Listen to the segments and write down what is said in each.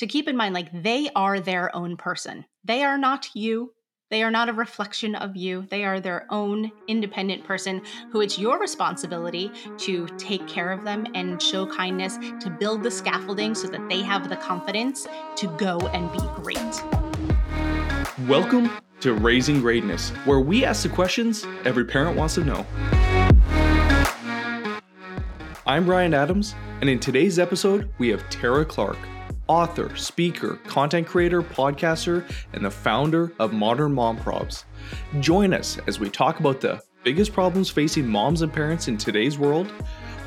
to keep in mind like they are their own person. They are not you. They are not a reflection of you. They are their own independent person who it's your responsibility to take care of them and show kindness, to build the scaffolding so that they have the confidence to go and be great. Welcome to Raising Greatness, where we ask the questions every parent wants to know. I'm Ryan Adams, and in today's episode, we have Tara Clark author, speaker, content creator, podcaster, and the founder of Modern Mom Probs. Join us as we talk about the biggest problems facing moms and parents in today's world,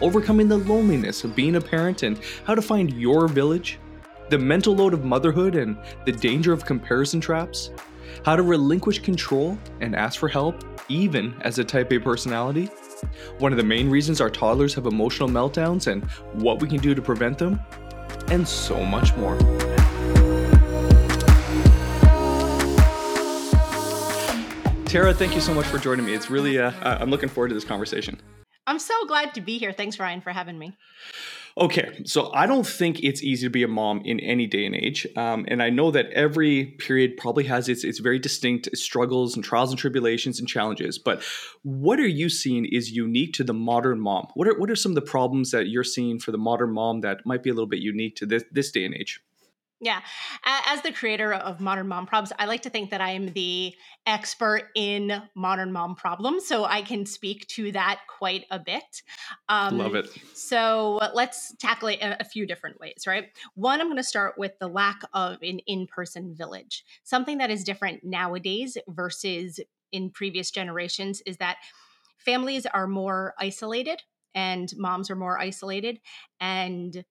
overcoming the loneliness of being a parent and how to find your village, the mental load of motherhood and the danger of comparison traps, how to relinquish control and ask for help, even as a type A personality, one of the main reasons our toddlers have emotional meltdowns and what we can do to prevent them, and so much more. Tara, thank you so much for joining me. It's really, uh, I'm looking forward to this conversation. I'm so glad to be here. Thanks, Ryan, for having me. Okay, so I don't think it's easy to be a mom in any day and age, um, and I know that every period probably has its its very distinct struggles and trials and tribulations and challenges. But what are you seeing is unique to the modern mom? What are what are some of the problems that you're seeing for the modern mom that might be a little bit unique to this this day and age? Yeah. As the creator of Modern Mom Probs, I like to think that I am the expert in modern mom problems. So I can speak to that quite a bit. Um, Love it. So let's tackle it a, a few different ways, right? One, I'm going to start with the lack of an in person village. Something that is different nowadays versus in previous generations is that families are more isolated and moms are more isolated. And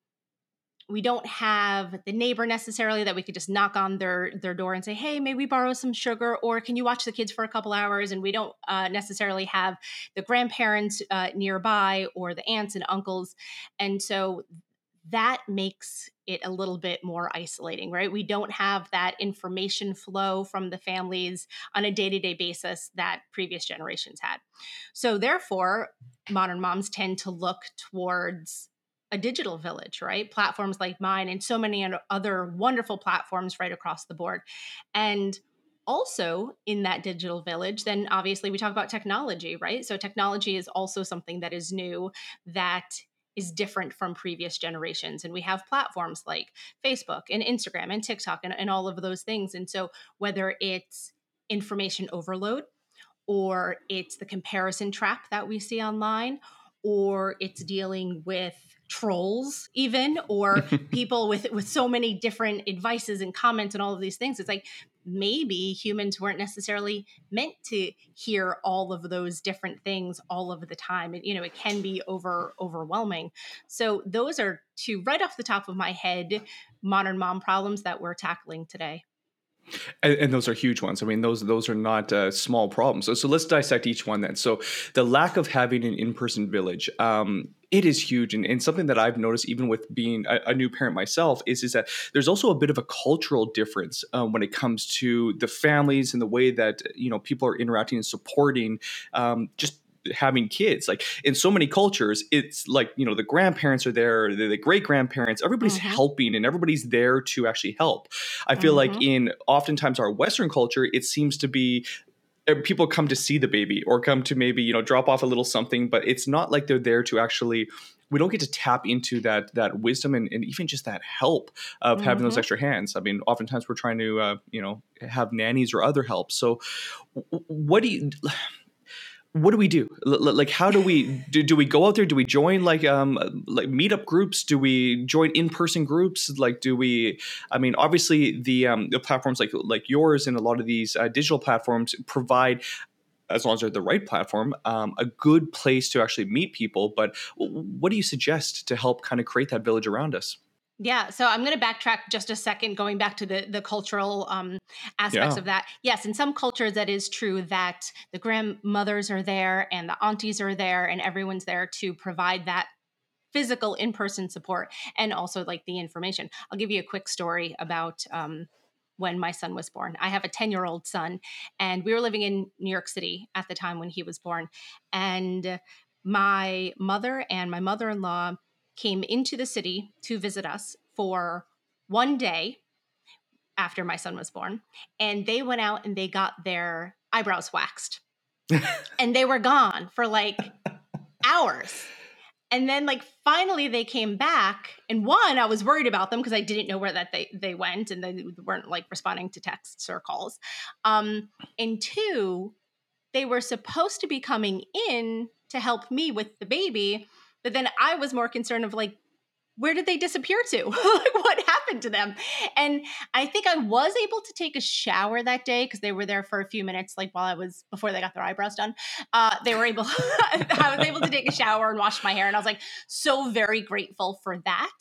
we don't have the neighbor necessarily that we could just knock on their their door and say hey may we borrow some sugar or can you watch the kids for a couple hours and we don't uh, necessarily have the grandparents uh, nearby or the aunts and uncles and so that makes it a little bit more isolating, right? We don't have that information flow from the families on a day to day basis that previous generations had. So, therefore, modern moms tend to look towards a digital village, right? Platforms like mine and so many other wonderful platforms right across the board. And also in that digital village, then obviously we talk about technology, right? So technology is also something that is new that is different from previous generations. And we have platforms like Facebook and Instagram and TikTok and, and all of those things. And so whether it's information overload or it's the comparison trap that we see online or it's dealing with trolls even or people with with so many different advices and comments and all of these things. It's like maybe humans weren't necessarily meant to hear all of those different things all of the time. And you know it can be over overwhelming. So those are two right off the top of my head modern mom problems that we're tackling today and, and, those are huge ones. I mean, those those are not uh, small problems. So, so let's dissect each one then. So, the lack of having an in-person village, um, it is huge, and, and, something that I've noticed, even with being a, a, new parent myself, is is that there's also a bit of a cultural difference um, when it comes to the families and the way that you know people are interacting and supporting um, just having kids like in so many cultures it's like you know the grandparents are there the, the great grandparents everybody's mm-hmm. helping and everybody's there to actually help i feel mm-hmm. like in oftentimes our western culture it seems to be er, people come to see the baby or come to maybe you know drop off a little something but it's not like they're there to actually we don't get to tap into that that wisdom and, and even just that help of mm-hmm. having those mm-hmm. extra hands. I mean, oftentimes we're trying to uh, you know have nannies or other help. So, what do you? What do we do L- like how do we do, do we go out there do we join like um like meetup groups do we join in-person groups like do we i mean obviously the um the platforms like like yours and a lot of these uh, digital platforms provide as long as they're the right platform, um, a good place to actually meet people. But what do you suggest to help kind of create that village around us? Yeah, so I'm going to backtrack just a second, going back to the the cultural um, aspects yeah. of that. Yes, in some cultures, that is true that the grandmothers are there and the aunties are there, and everyone's there to provide that physical in person support and also like the information. I'll give you a quick story about um, when my son was born. I have a 10 year old son, and we were living in New York City at the time when he was born, and my mother and my mother in law came into the city to visit us for one day after my son was born, and they went out and they got their eyebrows waxed. and they were gone for like hours. And then like finally they came back and one I was worried about them because I didn't know where that they they went and they weren't like responding to texts or calls. Um and two they were supposed to be coming in to help me with the baby, but then I was more concerned of like where did they disappear to? like what happened to them? And I think I was able to take a shower that day because they were there for a few minutes, like while I was before they got their eyebrows done. Uh, they were able, I was able to take a shower and wash my hair, and I was like so very grateful for that.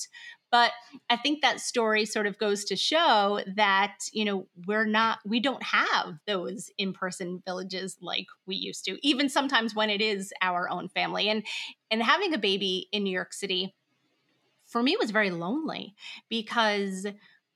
But I think that story sort of goes to show that, you know, we're not, we don't have those in person villages like we used to, even sometimes when it is our own family. And, and having a baby in New York City, for me was very lonely because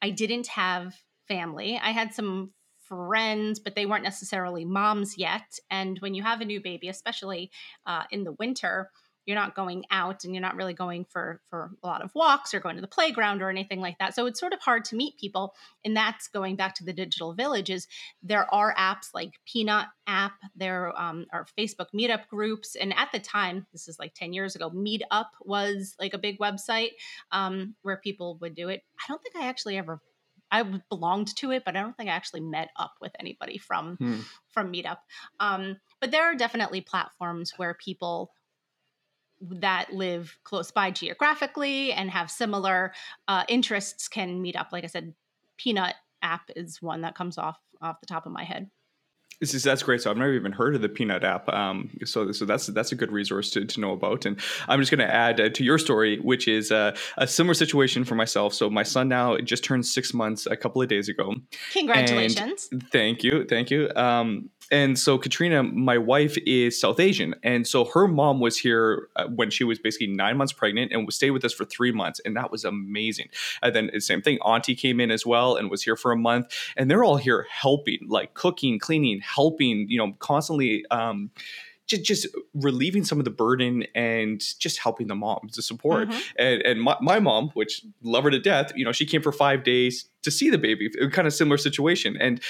I didn't have family. I had some friends, but they weren't necessarily moms yet. And when you have a new baby, especially uh, in the winter, you're not going out and you're not really going for for a lot of walks or going to the playground or anything like that so it's sort of hard to meet people and that's going back to the digital villages there are apps like peanut app there um, are facebook meetup groups and at the time this is like 10 years ago meetup was like a big website um, where people would do it i don't think i actually ever I belonged to it, but I don't think I actually met up with anybody from hmm. from Meetup. Um, but there are definitely platforms where people that live close by geographically and have similar uh, interests can meet up. Like I said, Peanut app is one that comes off off the top of my head. This is that's great. So I've never even heard of the Peanut app. Um, so so that's that's a good resource to, to know about. And I'm just going to add uh, to your story, which is uh, a similar situation for myself. So my son now just turned six months a couple of days ago. Congratulations! Thank you, thank you. Um, and so Katrina, my wife is South Asian, and so her mom was here uh, when she was basically nine months pregnant and stayed with us for three months, and that was amazing. And then the same thing, Auntie came in as well and was here for a month, and they're all here helping, like cooking, cleaning, helping, you know, constantly. Um, just, just relieving some of the burden and just helping the mom to support. Mm-hmm. And, and my, my mom, which love her to death, you know, she came for five days to see the baby, kind of similar situation. And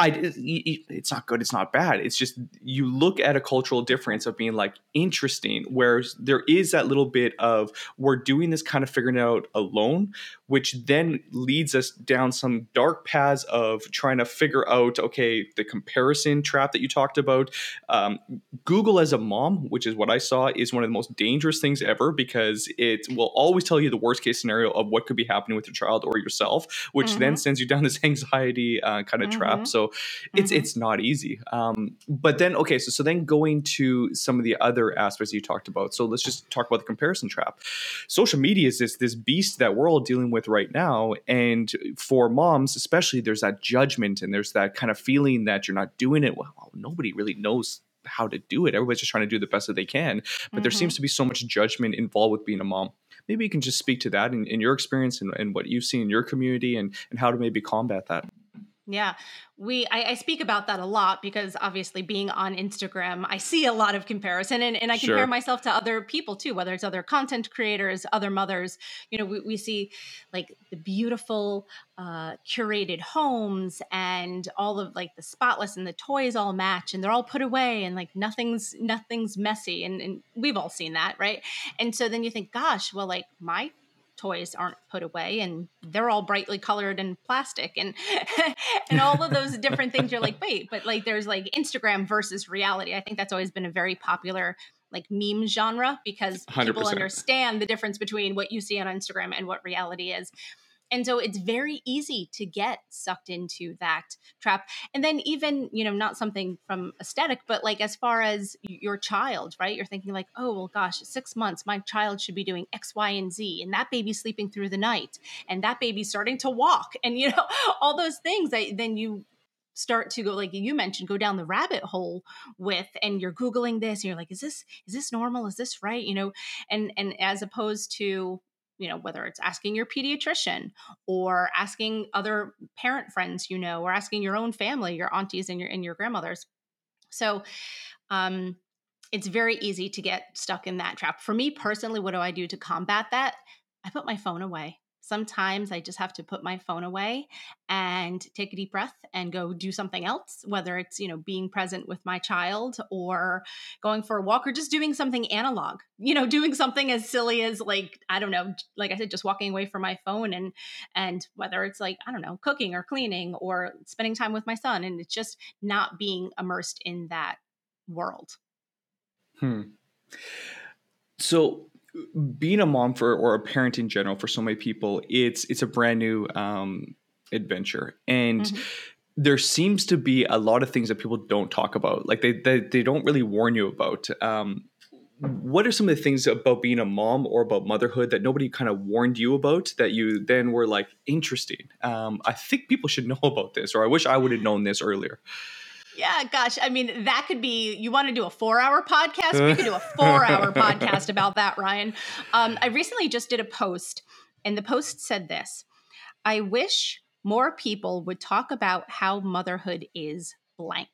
I, it's not good. It's not bad. It's just you look at a cultural difference of being like interesting, whereas there is that little bit of we're doing this kind of figuring out alone, which then leads us down some dark paths of trying to figure out okay the comparison trap that you talked about. Um, Google as a mom, which is what I saw, is one of the most dangerous things ever because it will always tell you the worst case scenario of what could be happening with your child or yourself, which mm-hmm. then sends you down this anxiety uh, kind of mm-hmm. trap. So it's mm-hmm. it's not easy. Um, but then okay, so so then going to some of the other aspects you talked about. So let's just talk about the comparison trap. Social media is this this beast that we're all dealing with right now, and for moms especially, there's that judgment and there's that kind of feeling that you're not doing it well. Nobody really knows how to do it. Everybody's just trying to do the best that they can. But mm-hmm. there seems mm-hmm. to be so much judgment involved with being a mom. Maybe you can just speak to that in, in your experience and, and what you've seen in your community and, and how to maybe combat that. Yeah, we I, I, speak about that a lot because obviously being on Instagram, I see a lot of comparison and, and I compare sure. myself to other people too, whether it's other content creators, other mothers. You know, we, we see like the beautiful uh, curated homes and all of like the spotless and the toys all match and they're all put away and like nothing's nothing's messy and, and we've all seen that, right? And so then you think, gosh, well, like my toys aren't put away and they're all brightly colored and plastic and and all of those different things you're like wait but like there's like instagram versus reality i think that's always been a very popular like meme genre because 100%. people understand the difference between what you see on instagram and what reality is and so it's very easy to get sucked into that trap. And then, even, you know, not something from aesthetic, but like as far as your child, right? You're thinking, like, oh, well, gosh, six months, my child should be doing X, Y, and Z. And that baby's sleeping through the night. And that baby's starting to walk. And, you know, all those things then you start to go like you mentioned go down the rabbit hole with and you're googling this and you're like is this is this normal is this right you know and and as opposed to you know whether it's asking your pediatrician or asking other parent friends you know or asking your own family your aunties and your and your grandmothers. So um it's very easy to get stuck in that trap. For me personally what do i do to combat that? I put my phone away sometimes I just have to put my phone away and take a deep breath and go do something else, whether it's, you know, being present with my child or going for a walk or just doing something analog, you know, doing something as silly as like, I don't know, like I said, just walking away from my phone and, and whether it's like, I don't know, cooking or cleaning or spending time with my son. And it's just not being immersed in that world. Hmm. So being a mom for or a parent in general for so many people it's it's a brand new um, adventure. And mm-hmm. there seems to be a lot of things that people don't talk about like they they, they don't really warn you about. Um, what are some of the things about being a mom or about motherhood that nobody kind of warned you about that you then were like interesting. Um, i think people should know about this or i wish i would have known this earlier yeah, gosh. I mean, that could be, you want to do a four hour podcast? We could do a four hour podcast about that, Ryan. Um, I recently just did a post, and the post said this I wish more people would talk about how motherhood is blank.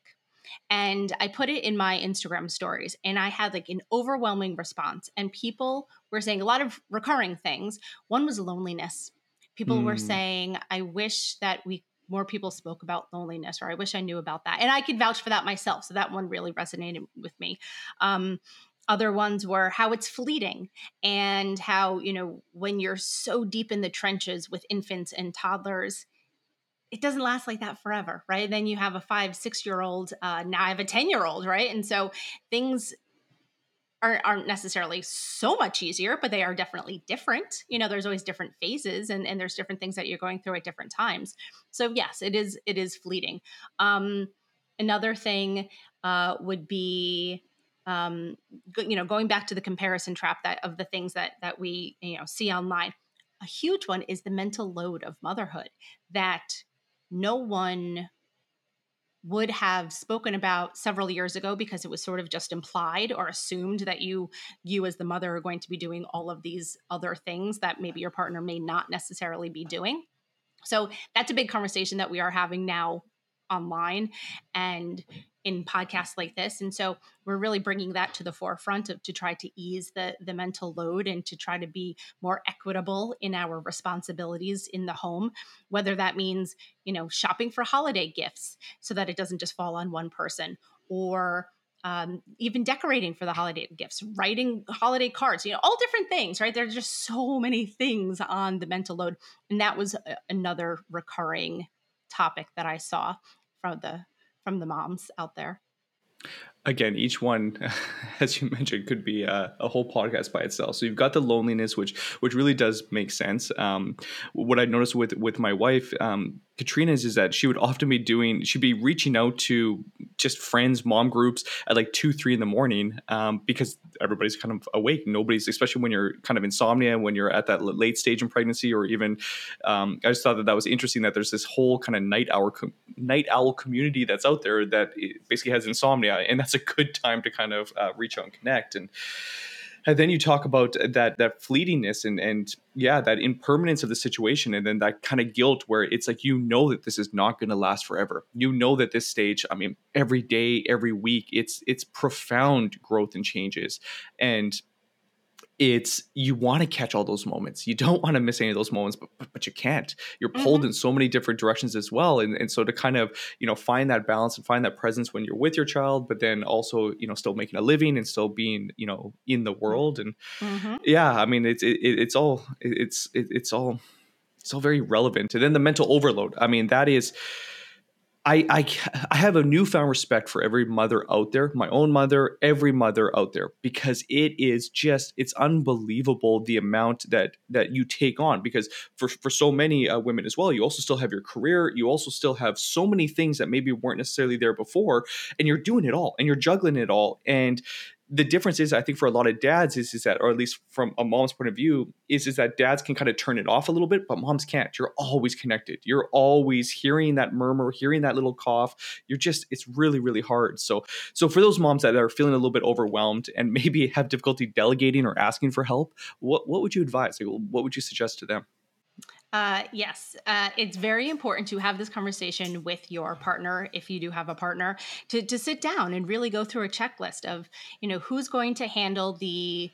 And I put it in my Instagram stories, and I had like an overwhelming response. And people were saying a lot of recurring things. One was loneliness. People mm. were hmm. saying, I wish that we more people spoke about loneliness or i wish i knew about that. And i could vouch for that myself so that one really resonated with me. Um, other ones were how it's fleeting and how you know when you're so deep in the trenches with infants and toddlers it doesn't last like that forever right? Then you have a five six year old uh, now i have a 10 year old right? And so things aren't, aren't necessarily so much easier, but they are definitely different. You know, there's always different phases and, and there's different things that you're going through at different times. So yes, it is it is fleeting. Um, another thing uh, would be um, you know going back to the comparison trap that of the things that that we you know see online. A huge one is the mental load of motherhood that no one would have spoken about several years ago because it was sort of just implied or assumed that you you as the mother are going to be doing all of these other things that maybe your partner may not necessarily be doing. So that's a big conversation that we are having now online. And in podcasts like this and so we're really bringing that to the forefront of to try to ease the the mental load and to try to be more equitable in our responsibilities in the home whether that means you know shopping for holiday gifts so that it doesn't just fall on one person or um, even decorating for the holiday gifts, writing holiday cards, you know, all different things, right? There's just so many things on the mental load. And that was a, another recurring topic that I saw from the from the moms out there again each one as you mentioned could be a, a, whole podcast by itself so you've got the loneliness which which really does make sense um, what i noticed with with my wife um, Katrina's is that she would often be doing, she'd be reaching out to just friends, mom groups at like two, three in the morning um, because everybody's kind of awake. Nobody's, especially when you're kind of insomnia, when you're at that late stage in pregnancy, or even, um, I just thought that that was interesting that there's this whole kind of night hour, night owl community that's out there that basically has insomnia. And that's a good time to kind of uh, reach out and connect. And, and then you talk about that that fleetingness and and yeah that impermanence of the situation and then that kind of guilt where it's like you know that this is not going to last forever you know that this stage i mean every day every week it's it's profound growth and changes and it's you want to catch all those moments. You don't want to miss any of those moments, but but, but you can't. You're pulled mm-hmm. in so many different directions as well, and and so to kind of you know find that balance and find that presence when you're with your child, but then also you know still making a living and still being you know in the world, and mm-hmm. yeah, I mean it's it, it's all it's it, it's all it's all very relevant. And then the mental overload. I mean that is I, I, I have a newfound respect for every mother out there, my own mother, every mother out there, because it is just it's unbelievable the amount that that you take on. Because for for so many uh, women as well, you also still have your career, you also still have so many things that maybe weren't necessarily there before, and you're doing it all, and you're juggling it all, and the difference is, I think, for a lot of dads, is is that, or at least from a mom's point of view, is is that dads can kind of turn it off a little bit, but moms can't. You're always connected. You're always hearing that murmur, hearing that little cough. You're just, it's really, really hard. So, so for those moms that are feeling a little bit overwhelmed and maybe have difficulty delegating or asking for help, what what would you advise? Like, what would you suggest to them? Uh, yes, uh, it's very important to have this conversation with your partner, if you do have a partner, to, to sit down and really go through a checklist of, you know, who's going to handle the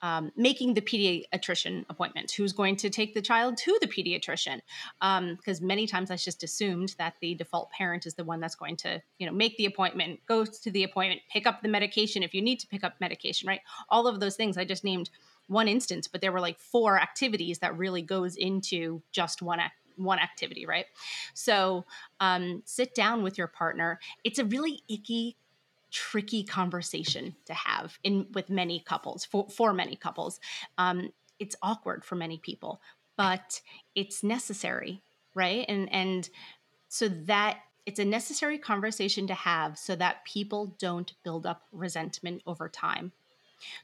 um, making the pediatrician appointment who's going to take the child to the pediatrician. Because um, many times i just assumed that the default parent is the one that's going to you know make the appointment go to the appointment pick up the medication if you need to pick up medication right? All of those things i just named one instance but there were like four activities that really goes into just one act one activity, right? So um, sit down with your partner. It's a really icky tricky conversation to have in with many couples for, for many couples um, it's awkward for many people but it's necessary right and and so that it's a necessary conversation to have so that people don't build up resentment over time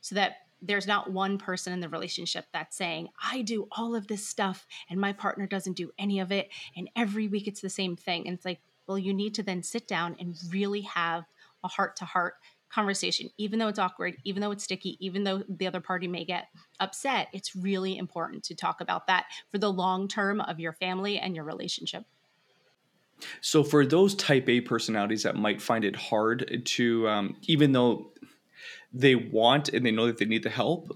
so that there's not one person in the relationship that's saying i do all of this stuff and my partner doesn't do any of it and every week it's the same thing and it's like well you need to then sit down and really have a heart to heart conversation, even though it's awkward, even though it's sticky, even though the other party may get upset, it's really important to talk about that for the long term of your family and your relationship. So, for those type A personalities that might find it hard to, um, even though they want and they know that they need the help,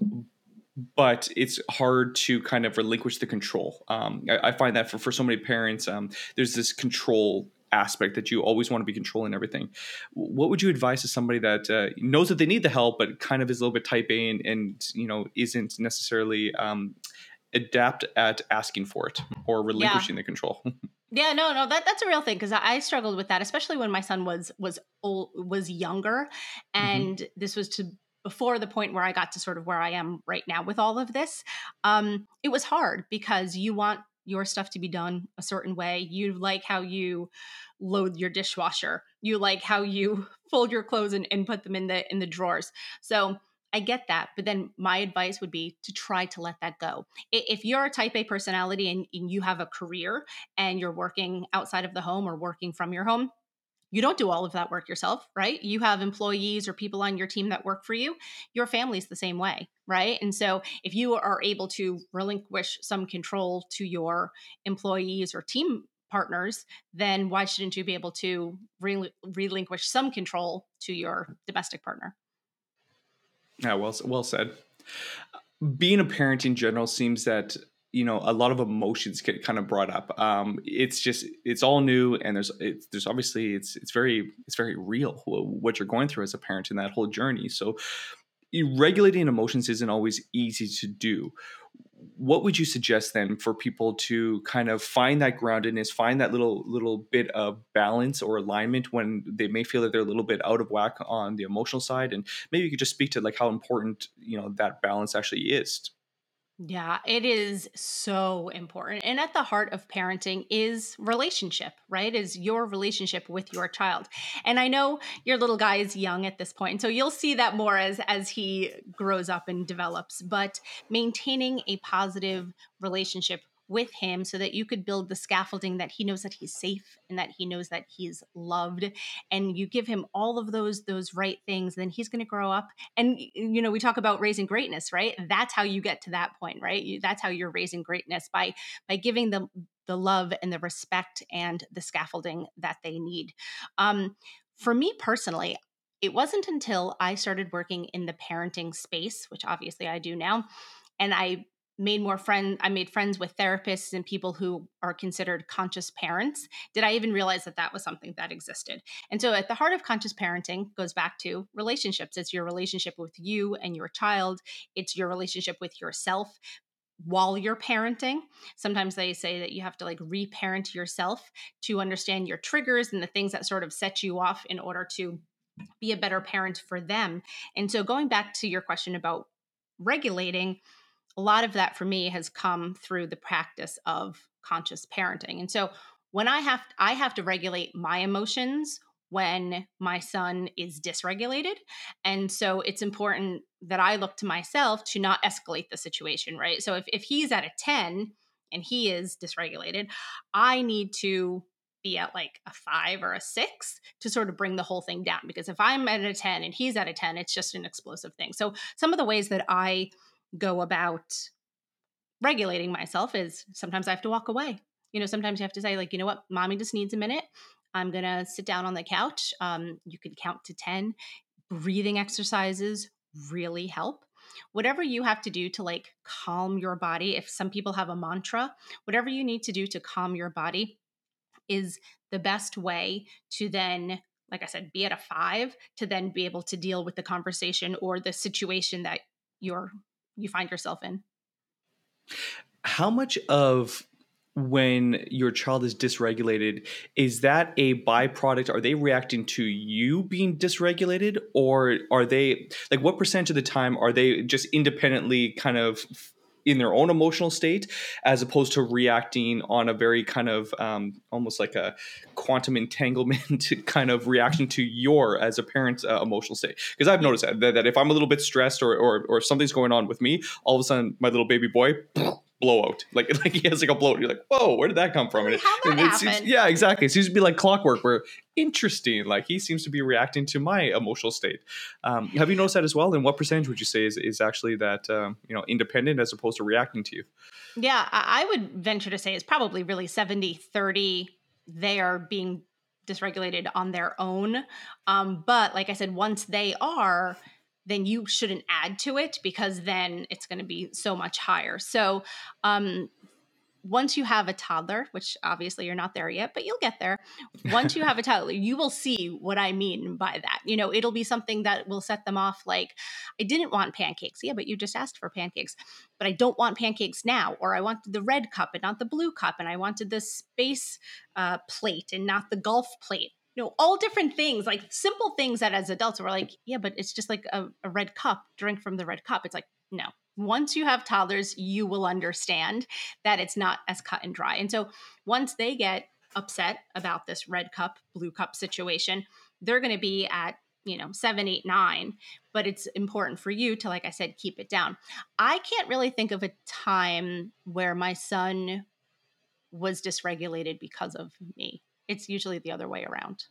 but it's hard to kind of relinquish the control. Um, I, I, find that for, for so many parents, um, there's this control aspect that you always want to be controlling everything. What would you advise to somebody that uh, knows that they need the help, but kind of is a little bit type A and, and you know isn't necessarily um, adapt at asking for it or relinquishing yeah. the control? Yeah, no, no, that that's a real thing because I struggled with that, especially when my son was was old, was younger, mm-hmm. and mm-hmm. this was to before the point where I got to sort of where I am right now with all of this. Um, it was hard because you want your stuff to be done a certain way. You like how you load your dishwasher. You like how you fold your clothes and, and put them in the in the drawers. So I get that, but then my advice would be to try to let that go. If you're a type A personality and, and you have a career and you're working outside of the home or working from your home, you don't do all of that work yourself, right? You have employees or people on your team that work for you. Your family's the same way, right? And so if you are able to relinquish some control to your employees or team partners, then why shouldn't you be able to rel- relinquish some control to your domestic partner? Yeah, well, well said. Being a parent in general seems that you know a lot of emotions get kind of brought up. Um it's just it's all new and there's it's there's obviously it's it's very it's very real what you're going through as a parent in that whole journey. So regulating emotions isn't always easy to do what would you suggest then for people to kind of find that groundedness find that little little bit of balance or alignment when they may feel that they're a little bit out of whack on the emotional side? And maybe you could just speak to like how important you know that balance actually is yeah, it is so important. And at the heart of parenting is relationship, right? Is your relationship with your child. And I know your little guy is young at this point, so you'll see that more as as he grows up and develops, but maintaining a positive relationship with him so that you could build the scaffolding that he knows that he's safe and that he knows that he's loved. And you give him all of those those right things then he's going to grow up. And you know we talk about raising greatness right? That's how you get to that point right? That's how you're raising greatness by by giving them the love and the respect and the scaffolding that they need. Um, for me personally it wasn't until i started working in the parenting space which obviously i do now and i made more friends i made friends with therapists and people who are considered conscious parents did i even realize that that was something that existed and so at the heart of conscious parenting goes back to relationships it's your relationship with you and your child it's your relationship with yourself while you're parenting. Sometimes they say that you have to like reparent yourself to understand your triggers and the things that sort of set you off in order to be a better parent for them. And so going back to your question about regulating, a lot of that for me has come through the practice of conscious parenting. And so when I have I have to regulate my emotions when my son is dysregulated. And so it's important that I look to myself to not escalate the situation, right? So if, if he's at a 10 and he is dysregulated, I need to be at like a five or a six to sort of bring the whole thing down. Because if I'm at a 10 and he's at a 10, it's just an explosive thing. So some of the ways that I go about regulating myself is sometimes I have to walk away. You know, sometimes you have to say, like, you know what, mommy just needs a minute. I'm going to sit down on the couch. Um, you could count to 10. Breathing exercises really help. whatever you have to do to like calm your body, if some people have a mantra, whatever you need to do to calm your body is the best way to then like I said, be at a five to then be able to deal with the conversation or the situation that you're you find yourself in. How much of when your child is dysregulated is that a byproduct are they reacting to you being dysregulated or are they like what percentage of the time are they just independently kind of in their own emotional state as opposed to reacting on a very kind of um, almost like a quantum entanglement kind of reaction to your as a parent's uh, emotional state. Because i've noticed that, that, if i'm a little bit stressed or, or, or something's going on with me all of a sudden my little baby boy blowout. Like like he has like a blowout. You're like, whoa, where did that come from? And, How that it seems, yeah, exactly. It seems to be like clockwork. Where interesting, like he seems to be reacting to my emotional state. Um, have you noticed that as well? And what percentage would you say is is actually that um, you know independent as opposed to reacting to you? Yeah, I would venture to say it's probably really 70 30. They are being dysregulated on their own. Um, but like I said, once they are, then you shouldn't add to it because then it's going to be so much higher. So, um, once you have a toddler, which obviously you're not there yet, but you'll get there. Once you have a toddler, you will see what I mean by that. You know, it'll be something that will set them off like, I didn't want pancakes. Yeah, but you just asked for pancakes. But I don't want pancakes now. Or I wanted the red cup and not the blue cup. And I wanted the space uh, plate and not the golf plate you know, all different things, like simple things that as adults we're like, yeah, but it's just like a, a red cup, drink from the red cup. It's like, no. Once you have toddlers, you will understand that it's not as cut and dry. And so once they get upset about this red cup, blue cup situation, they're going to be at you know seven eight nine but it's important for you to like i said keep it down i can't really think of a time where my son was dysregulated because of me it's usually the other way around.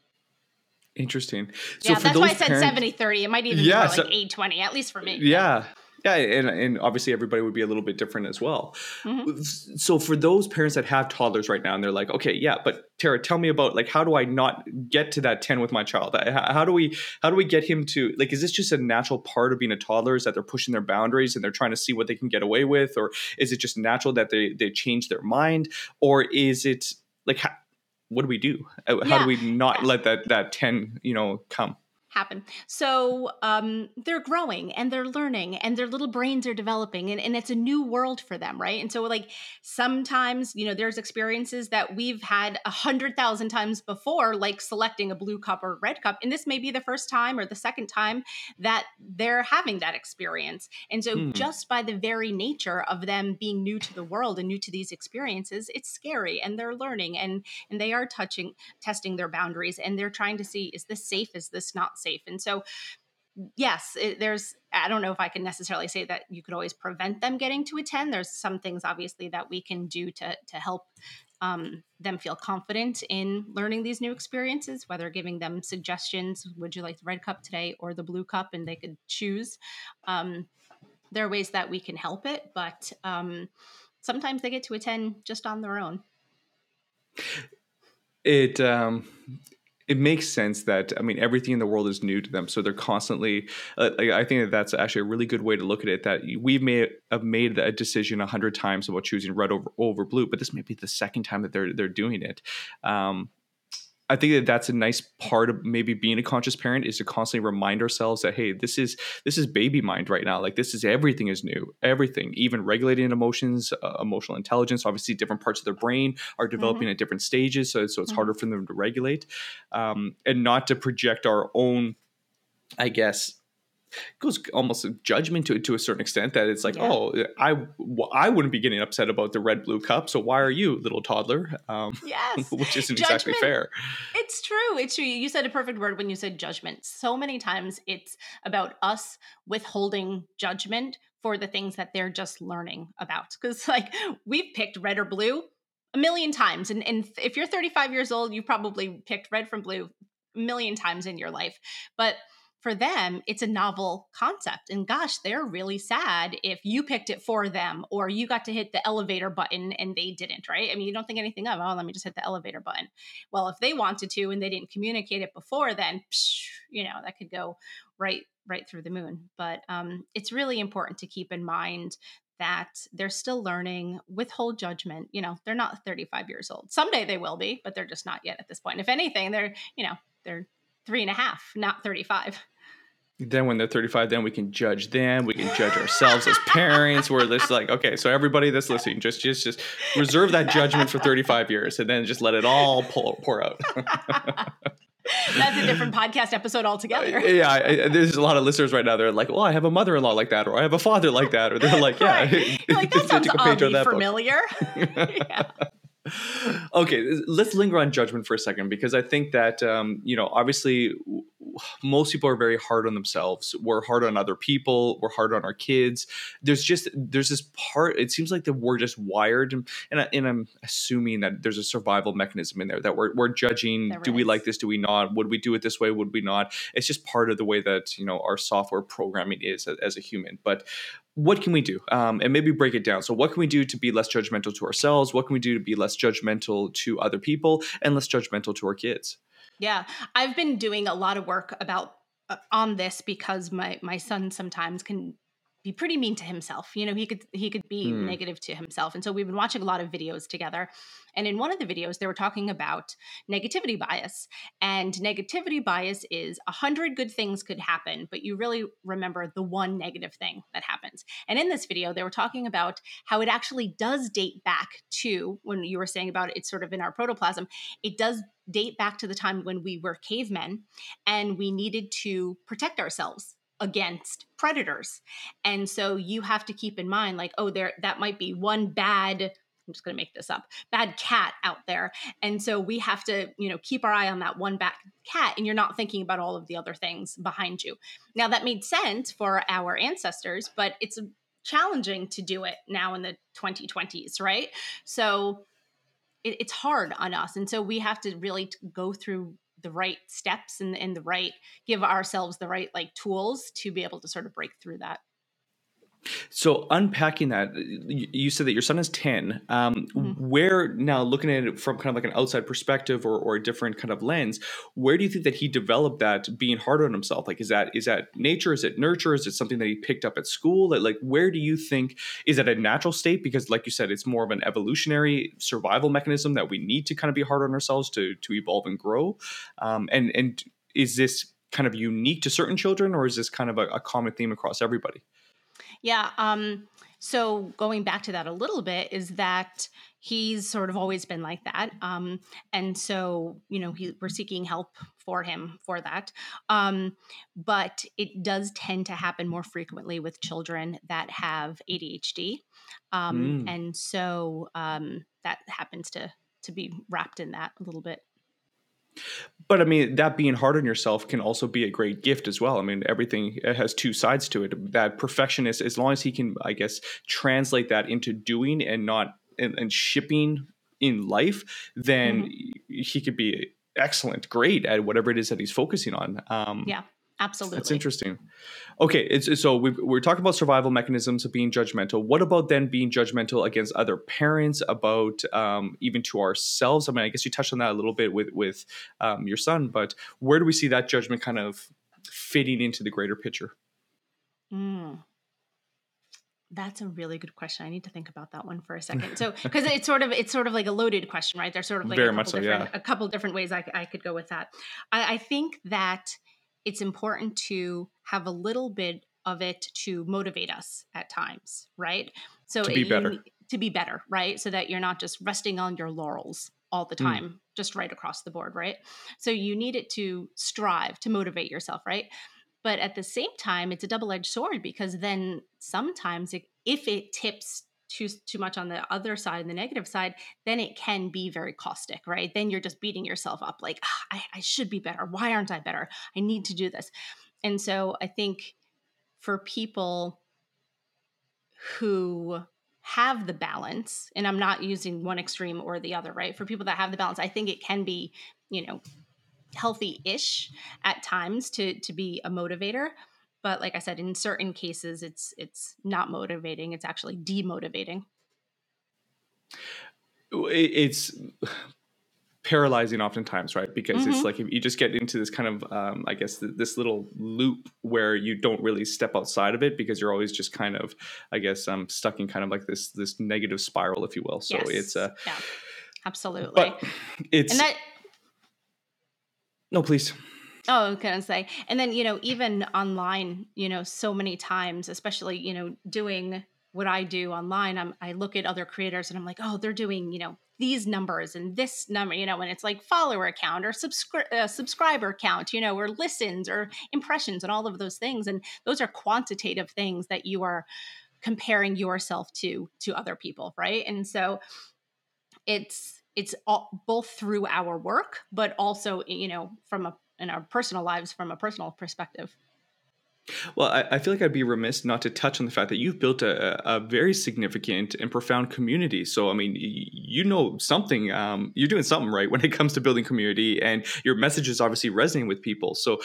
Interesting. So yeah, that's why I said parents, 70 30. It might even yeah, be so, like 8 20, at least for me. Yeah. Yeah, and, and obviously everybody would be a little bit different as well. Mm-hmm. So for those parents that have toddlers right now, and they're like, okay, yeah, but Tara, tell me about like how do I not get to that ten with my child? How do we how do we get him to like? Is this just a natural part of being a toddler? Is that they're pushing their boundaries and they're trying to see what they can get away with, or is it just natural that they they change their mind, or is it like? What do we do? Uh, how yeah. do we not let that that 10, you know, come? Happen. So um, they're growing and they're learning and their little brains are developing and, and it's a new world for them, right? And so like sometimes, you know, there's experiences that we've had a hundred thousand times before, like selecting a blue cup or red cup. And this may be the first time or the second time that they're having that experience. And so hmm. just by the very nature of them being new to the world and new to these experiences, it's scary and they're learning and and they are touching testing their boundaries and they're trying to see is this safe? Is this not safe? Safe. And so, yes, it, there's, I don't know if I can necessarily say that you could always prevent them getting to a 10. There's some things, obviously, that we can do to, to help um, them feel confident in learning these new experiences, whether giving them suggestions, would you like the red cup today or the blue cup, and they could choose. Um, there are ways that we can help it, but um, sometimes they get to a 10 just on their own. It um, it makes sense that I mean everything in the world is new to them, so they're constantly. Uh, I think that that's actually a really good way to look at it. That we may have made a decision a hundred times about choosing red over over blue, but this may be the second time that they're they're doing it. Um, I think that that's a nice part of maybe being a conscious parent is to constantly remind ourselves that hey, this is this is baby mind right now. Like this is everything is new, everything, even regulating emotions, uh, emotional intelligence. Obviously, different parts of their brain are developing mm-hmm. at different stages, so so it's mm-hmm. harder for them to regulate, um, and not to project our own, I guess, goes almost a judgment to to a certain extent that it's like yeah. oh I I wouldn't be getting upset about the red blue cup so why are you little toddler? Um, yes. which isn't judgment, exactly fair. It's true. It's true. You said a perfect word when you said judgment. So many times it's about us withholding judgment for the things that they're just learning about. Because like we've picked red or blue a million times and, and if you're 35 years old you probably picked red from blue a million times in your life. But for them, it's a novel concept. And gosh, they're really sad if you picked it for them or you got to hit the elevator button and they didn't, right? I mean, you don't think anything of, oh, let me just hit the elevator button. Well, if they wanted to and they didn't communicate it before, then, psh, you know, that could go right right through the moon. But um, it's really important to keep in mind that they're still learning withhold judgment you know they're not 35 years old someday they will be but they're just not yet at this point if anything they're you know they're three and a half, not 35. Then when they're 35, then we can judge them. We can judge ourselves as parents. We're just like, okay, so everybody that's listening, just just just reserve that judgment for 35 years and then just let it all pour, pour out. That's a different podcast episode altogether. Uh, yeah, I, there's a lot of listeners right now. They're like, "Well, I have a mother-in-law like that, or I have a father like that," or they're like, "Yeah, right. like that sounds oddly familiar." yeah okay, let's linger on judgment for a second because I think that um, you know, obviously, most people are very hard on themselves. We're hard on other people. We're hard on our kids. There's just there's this part. It seems like that we're just wired, and and, I, am assuming that there's a survival mechanism in there that we're we're judging. There do is. we like this? Do we not? Would we do it this way? Would we not? It's just part of the way that you know our software programming is as, as a human. But what can we do? Um, and maybe break it down. So, what can we do to be less judgmental to ourselves? What can we do to be less judgmental to other people and less judgmental to our kids? Yeah, I've been doing a lot of work about uh, on this because my my son sometimes can be pretty mean to himself. You know, he could he could be mm. negative to himself. And so we've been watching a lot of videos together. And in one of the videos, they were talking about negativity bias. And negativity bias is a hundred good things could happen, but you really remember the one negative thing that happens. And in this video, they were talking about how it actually does date back to when you were saying about it, it's sort of in our protoplasm. It does date back to the time when we were cavemen and we needed to protect ourselves against predators. And so you have to keep in mind like oh there that might be one bad I'm just going to make this up. Bad cat out there. And so we have to, you know, keep our eye on that one bad cat and you're not thinking about all of the other things behind you. Now that made sense for our ancestors, but it's challenging to do it now in the 2020s, right? So it, it's hard on us. And so we have to really go through the right steps and, and the right give ourselves the right like tools to be able to sort of break through that so unpacking that, you said that your son is ten. Um, mm-hmm. Where now, looking at it from kind of like an outside perspective or, or a different kind of lens, where do you think that he developed that being hard on himself? Like, is that is that nature? Is it nurture? Is it something that he picked up at school? Like, like where do you think is that a natural state? Because, like you said, it's more of an evolutionary survival mechanism that we need to kind of be hard on ourselves to to evolve and grow. Um, and and is this kind of unique to certain children, or is this kind of a, a common theme across everybody? Yeah. Um, so going back to that a little bit is that he's sort of always been like that. Um, and so, you know, he, we're seeking help for him for that. Um, but it does tend to happen more frequently with children that have ADHD. Um, mm. And so um, that happens to, to be wrapped in that a little bit. But I mean, that being hard on yourself can also be a great gift as well. I mean, everything has two sides to it. That perfectionist, as long as he can, I guess, translate that into doing and not and, and shipping in life, then mm-hmm. he could be excellent, great at whatever it is that he's focusing on. Um, yeah. Absolutely. That's interesting. Okay, it's, so we are talking about survival mechanisms of being judgmental. What about then being judgmental against other parents, about um, even to ourselves? I mean, I guess you touched on that a little bit with with um, your son, but where do we see that judgment kind of fitting into the greater picture? Mm. That's a really good question. I need to think about that one for a second. So, because it's sort of it's sort of like a loaded question, right? There's sort of like Very a couple so, different yeah. a couple different ways I, I could go with that. I, I think that it's important to have a little bit of it to motivate us at times, right? So to be it, better. to be better, right? So that you're not just resting on your laurels all the hmm. time, mm. just right across the board, right? So you need it to strive to motivate yourself, right? But at the same time, it's a double edged sword because then sometimes it, if it tips too too much on the other side and the negative side then it can be very caustic right? Then you're just beating yourself up like ah, I, I should be better. Why aren't i better? I need to do this. And so i think for people who have the balance and i'm not using one extreme or the other right? For people that have the balance i think it can be you know healthy-ish at times to to be a motivator but like i said in certain cases it's it's not motivating it's actually demotivating. It's paralyzing oftentimes right? Because Mhm. it's like if you just get into this kind of um, i guess th- this little loop where you don't really step outside of it because you're always just kind of i guess um, stuck in kind of like this this negative spiral if you will. So it's uh yeah. Absolutely. it's and that no please Oh, I say, and then you know, even online, you know, so many times, especially you know, doing what I do online, I'm I look at other creators and I'm like, oh, they're doing you know these numbers and this number, you know, and it's like follower count or subscri- uh, subscriber count, you know, or listens or impressions and all of those things, and those are quantitative things that you are comparing yourself to to other people, right? And so it's it's all, both through our work, but also you know from a in our personal lives from a personal perspective. Well, I, I feel like I'd be remiss not to touch on the fact that you've built a, a very significant and profound community. So, I mean, you know something, um, you're doing something right when it comes to building community, and your message is obviously resonating with people. So,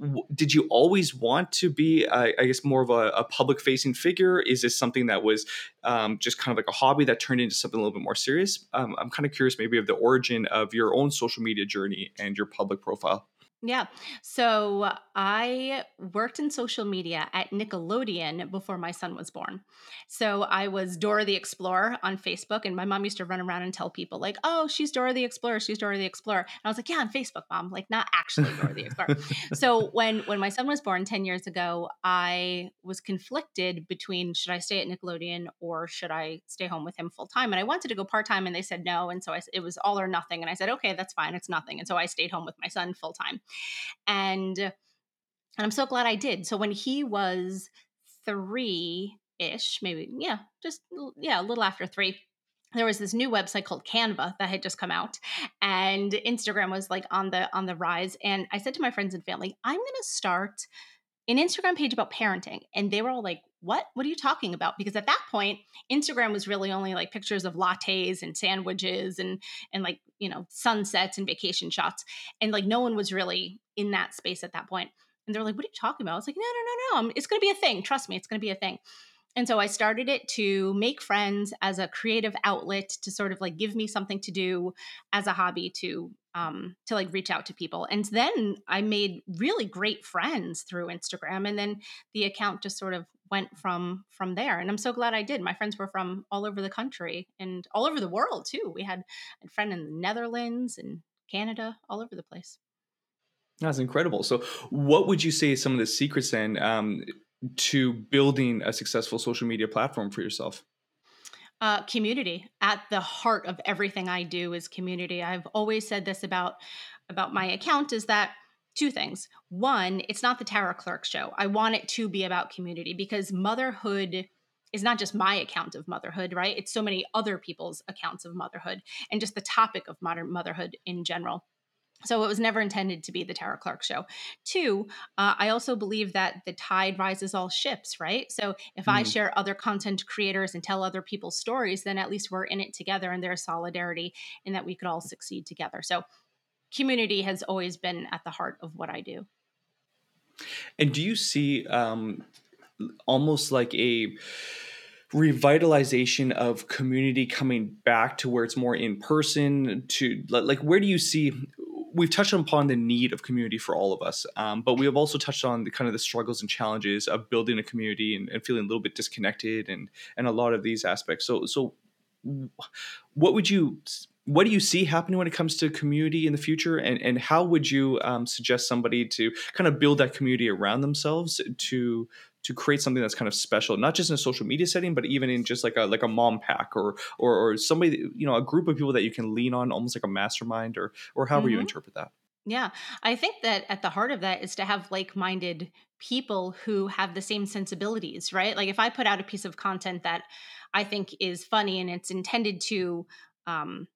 w- did you always want to be, uh, I guess, more of a, a public facing figure? Is this something that was um, just kind of like a hobby that turned into something a little bit more serious? Um, I'm kind of curious, maybe, of the origin of your own social media journey and your public profile. Yeah. So I worked in social media at Nickelodeon before my son was born. So I was Dora the Explorer on Facebook, and my mom used to run around and tell people, like, oh, she's Dora the Explorer, she's Dora the Explorer. And I was like, yeah, on Facebook, mom, like not actually Dora the Explorer. so when when my son was born 10 years ago, I was conflicted between should I stay at Nickelodeon or should I stay home with him full time? And I wanted to go part time, and they said no. And so I, it was all or nothing. And I said, okay, that's fine, it's nothing. And so I stayed home with my son full time and and I'm so glad I did. So when he was three ish, maybe yeah, just yeah, a little after three. There was this new website called Canva that had just come out, and Instagram was like on the on the rise. And I said to my friends and family, "I'm going to start an Instagram page about parenting," and they were all like, "What? What are you talking about?" Because at that point, Instagram was really only like pictures of lattes and sandwiches and and like you know sunsets and vacation shots, and like no one was really in that space at that point. And they're like, "What are you talking about?" I was like, "No, no, no, no. Um, it's going to be a thing. Trust me, it's going to be a thing." And so I started it to make friends as a creative outlet to sort of like give me something to do as a hobby to um to like reach out to people. And then I made really great friends through Instagram and then the account just sort of went from from there and i'm so glad i did my friends were from all over the country and all over the world too we had a friend in the netherlands and canada all over the place That's incredible. So, what would you say is some of the secrets then um, to building a successful social media platform for yourself? Uh, community. At the heart of everything i do is community. I've always said this about about my account is that two things. One it's not the tara clark show. I want it to be about community because motherhood is not just my account of motherhood right? It's so many other people's accounts of motherhood and just the topic of modern motherhood in general so it was never intended to be the Tara Clark show. Two, uh, I also believe that the tide rises all ships, right? So if I Mm. share other content creators and tell other people's stories, then at least we're in it together and there's solidarity and that we could all succeed together. So community has always been at the heart of what I do. And do you see um, almost like a revitalization of community coming back to where it's more in person? To like, where do you see? We've touched upon the need of community for all of us, um, but we have also touched on the kind of the struggles and challenges of building a community and, and feeling a little bit disconnected and and a lot of these aspects. So so, what would you what do you see happening when it comes to community in the future and, and how would you um, suggest somebody to kind of build that community around themselves to to create something that's kind of special not just in a social media setting but even in just like a like a mom pack or or, or somebody you know a group of people that you can lean on almost like a mastermind or or however you Mhm. interpret that Yeah, I think that at the heart of that is to have like minded people who have the same sensibilities, right? Like if I put out a piece of content that I think is funny and it's intended to um,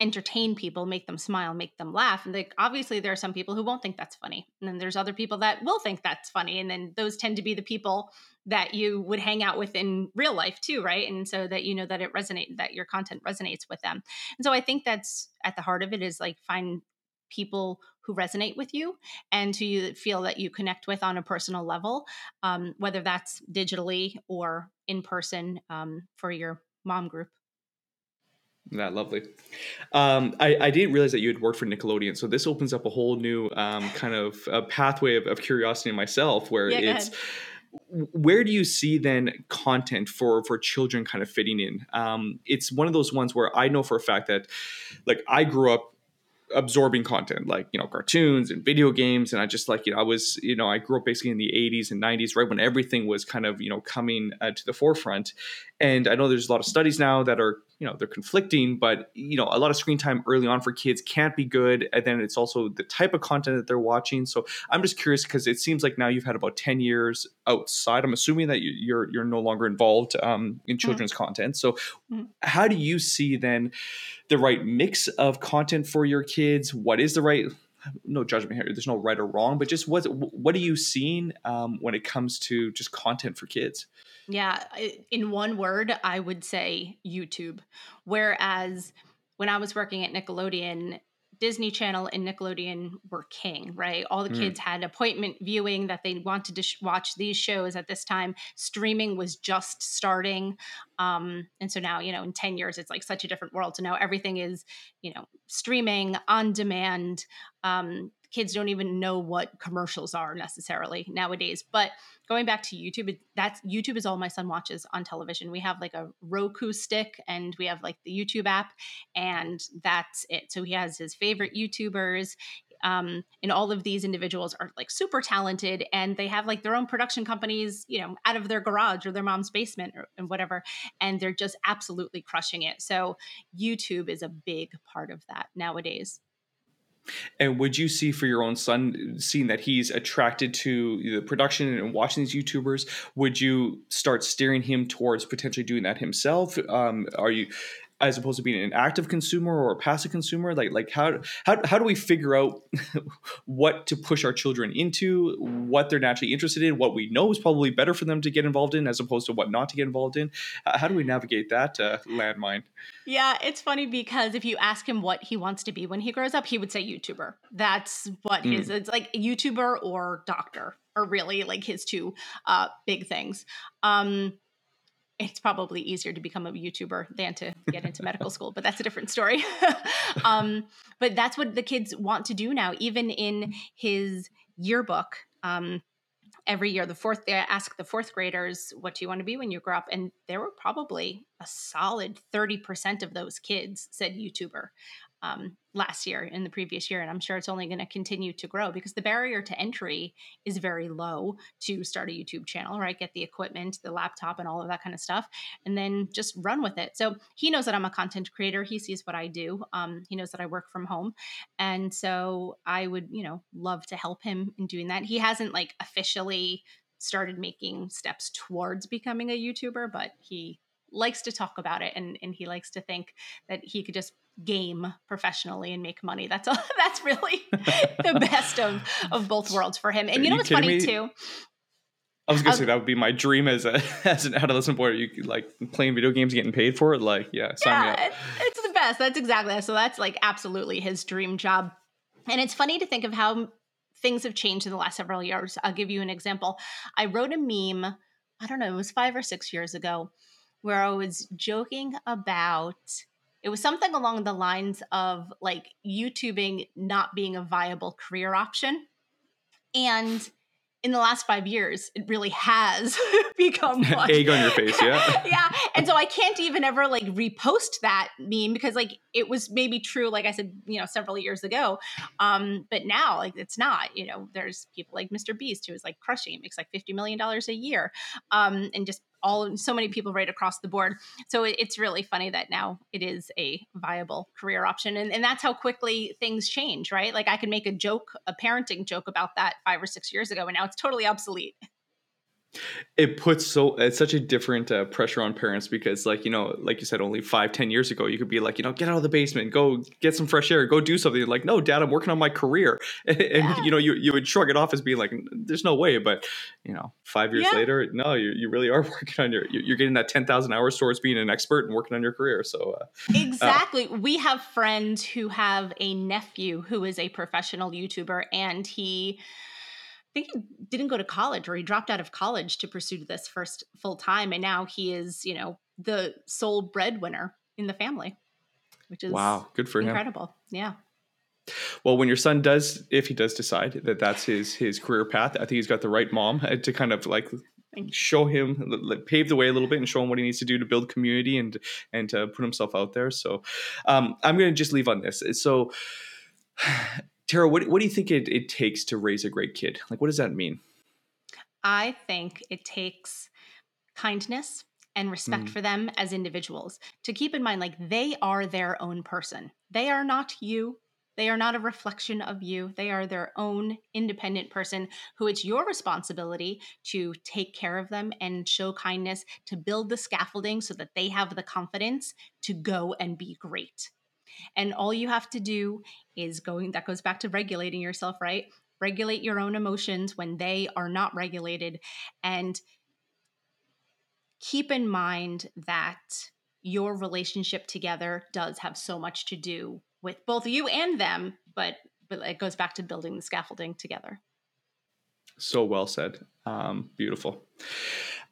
entertain people, make them smile, make them laugh, and like obviously there are some people who won't think that's funny, and then there's other people that will think that's funny, and then those tend to be the people that you would hang out with in real life too, right? And so that you know that it resonates, that your content resonates with them. And so I think that's at the heart of it is like find people who resonate with you and who you feel that you connect with on a personal level, um, whether that's digitally or in person um, for your mom group. That lovely. Um, I, I, didn't realize that you had worked for Nickelodeon, so this opens up a whole new um, kind of a pathway of, of curiosity in myself, where yeah, it's where do you see then content for for children kind of fitting in? Um, it's one of those ones where I know for a fact that, like, I grew up absorbing content like you know cartoons and video games and i just like you know i was you know i grew up basically in the 80s and 90s right when everything was kind of you know coming uh, to the forefront and i know there's a lot of studies now that are you know they're conflicting but you know a lot of screen time early on for kids can't be good and then it's also the type of content that they're watching so i'm just curious because it seems like now you've had about 10 years outside i'm assuming that you're you're no longer involved um, in mm-hmm. children's mm-hmm. content so mm-hmm. how do you see then the right mix of content for your kids what is the right no judgment here there's no right or wrong but just what what are you seeing um, when it comes to just content for kids yeah, in one word, I would say YouTube. Whereas when I was working at Nickelodeon, Disney Channel and Nickelodeon were king, right? All the mm. kids had appointment viewing that they wanted to sh- watch these shows at this time. Streaming was just starting. Um, and so now, you know, in 10 years, it's like such a different world. So now everything is, you know, streaming on demand. Um, kids don't even know what commercials are necessarily nowadays. But going back to YouTube, that's YouTube is all my son watches on television. We have like a Roku stick and we have like the YouTube app, and that's it. So he has his favorite YouTubers. Um, and all of these individuals are like super talented and they have like their own production companies, you know, out of their garage or their mom's basement or and whatever. And they're just absolutely crushing it. So YouTube is a big part of that nowadays. And would you see for your own son, seeing that he's attracted to the production and watching these YouTubers, would you start steering him towards potentially doing that himself? Um, are you as opposed to being an active consumer or a passive consumer? Like like how how, how do we figure out what to push our children into what they're naturally interested in what we know is probably better for them to get involved in as opposed to what not to get involved in? How do we navigate that uh, landmine? Yeah it's funny because if you ask him what he wants to be when he grows up he would say youtuber. That's what mm. his it's like youtuber or doctor are really like his two uh, big things. Um it's probably easier to become a YouTuber than to get into medical school, but that's a different story. um, but that's what the kids want to do now. Even in his yearbook, um, every year, the fourth they ask the fourth graders, "What do you want to be when you grow up?" And there were probably a solid thirty percent of those kids said YouTuber um, last year in the previous year and i'm sure it's only going to continue to grow because the barrier to entry is very low to start a youtube channel right? Get the equipment the laptop and all of that kind of stuff and then just run with it. So he knows that i'm a content creator. He sees what i do. Um, he knows that i work from home. And so i would you know love to help him in doing that. He hasn't like officially started making steps towards becoming a youtuber but he likes to talk about it and, and he likes to think that he could just game professionally and make money. That's all, that's really the best of of both worlds for him. And you know what's funny me? too? I was gonna say um, that would be my dream as a as an adolescent boy. You like playing video games, getting paid for it. Like, yeah, sign yeah, me up. It's the best. That's exactly that. so. That's like absolutely his dream job. And it's funny to think of how things have changed in the last several years. I'll give you an example. I wrote a meme. I don't know. It was five or six years ago, where I was joking about it was something along the lines of like YouTubing not being a viable career option. And in the last five years, it really has become one. egg on your face, yeah, yeah. And so I can't even ever like repost that meme because like it was maybe true, like I said, you know, several years ago. Um, but now like it's not. You know, there's people like Mr. Beast who is like crushing, makes like fifty million dollars a year, um, and just all so many people right across the board. So it's really funny that now it is a viable career option. And, and that's how quickly things change, right? Like I could make a joke, a parenting joke about that five or six years ago, and now it's totally obsolete. It puts so it's such a different uh, pressure on parents because like you know like you said only five ten years ago you could be like you know get out of the basement. Go get some fresh air. Go do something. Like no dad i'm working on my career. And, yeah. you know you, you would shrug it off as being like there's no way. But you know five years yeah. later no you, you really are working on your you're getting that 10000 hours towards being an expert and working on your career. So uh, exactly. Uh, we have friends who have a nephew who is a professional youtuber and he think he didn't go to college or he dropped out of college to pursue this first full time and now he is you know the sole breadwinner in the family which is wow good for incredible. him. incredible. Yeah. Well when your son does if he does decide that that's his his career path i think he's got the right mom uh, to kind of like show him like, pave the way a little bit and show him what he needs to do to build community and and to put himself out there. So um, i'm going to just leave on this. So Tara, what, what do you think it, it takes to raise a great kid? Like, what does that mean? I think it takes kindness and respect mm. for them as individuals. To keep in mind, like, they are their own person. They are not you. They are not a reflection of you. They are their own independent person who it's your responsibility to take care of them and show kindness, to build the scaffolding so that they have the confidence to go and be great. And all you have to do is going, that goes back to regulating yourself, right? Regulate your own emotions when they are not regulated. And keep in mind that your relationship together does have so much to do with both you and them, but, but it goes back to building the scaffolding together. So well said. Um, beautiful.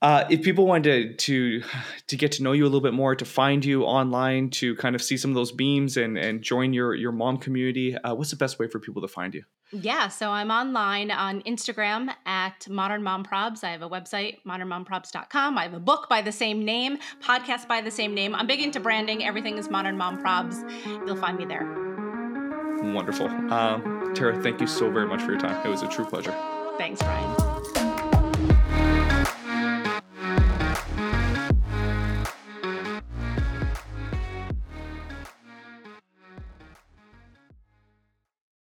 Uh, if people wanted to, to to get to know you a little bit more, to find you online, to kind of see some of those beams and and join your your mom community, uh, what's the best way for people to find you? Yeah, so I'm online on Instagram at Modern Mom Probs. I have a website, modernmomprobs.com. I have a book by the same name, podcast by the same name. I'm big into branding. Everything is Modern Mom Probs. You'll find me there. Wonderful. Um, Tara, thank you so very much for your time. It was a true pleasure. Thanks, Brian.